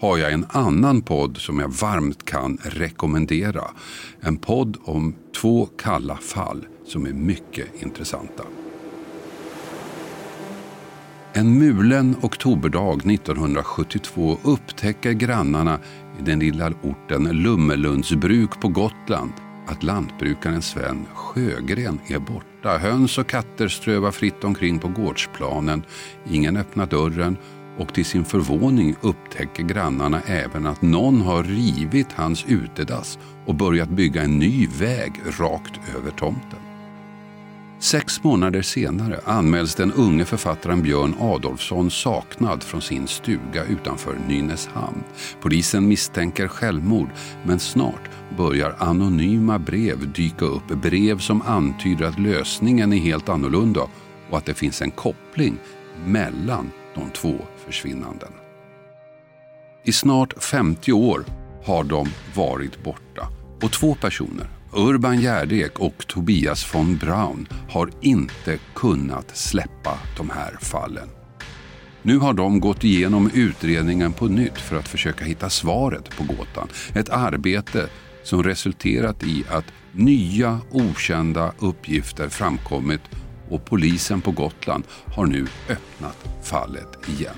har jag en annan podd som jag varmt kan rekommendera. En podd om två kalla fall som är mycket intressanta. En mulen oktoberdag 1972 upptäcker grannarna i den lilla orten Lummelundsbruk på Gotland att lantbrukaren Sven Sjögren är borta. Höns och katter strövar fritt omkring på gårdsplanen. Ingen öppnar dörren och till sin förvåning upptäcker grannarna även att någon har rivit hans utedass och börjat bygga en ny väg rakt över tomten. Sex månader senare anmäls den unge författaren Björn Adolfsson saknad från sin stuga utanför Nynäshamn. Polisen misstänker självmord, men snart börjar anonyma brev dyka upp. Brev som antyder att lösningen är helt annorlunda och att det finns en koppling mellan de två försvinnanden. I snart 50 år har de varit borta och två personer, Urban Gärdek och Tobias von Braun, har inte kunnat släppa de här fallen. Nu har de gått igenom utredningen på nytt för att försöka hitta svaret på gåtan. Ett arbete som resulterat i att nya okända uppgifter framkommit och polisen på Gotland har nu öppnat fallet igen.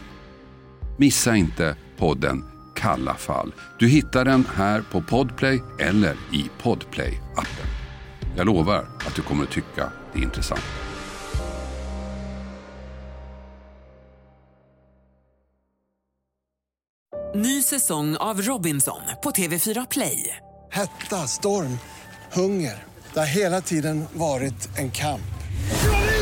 Missa inte podden Kalla fall. Du hittar den här på Podplay eller i Podplay-appen. Jag lovar att du kommer att tycka det är intressant. Ny säsong av Robinson på TV4 Play. Hetta, storm, hunger. Det har hela tiden varit en kamp.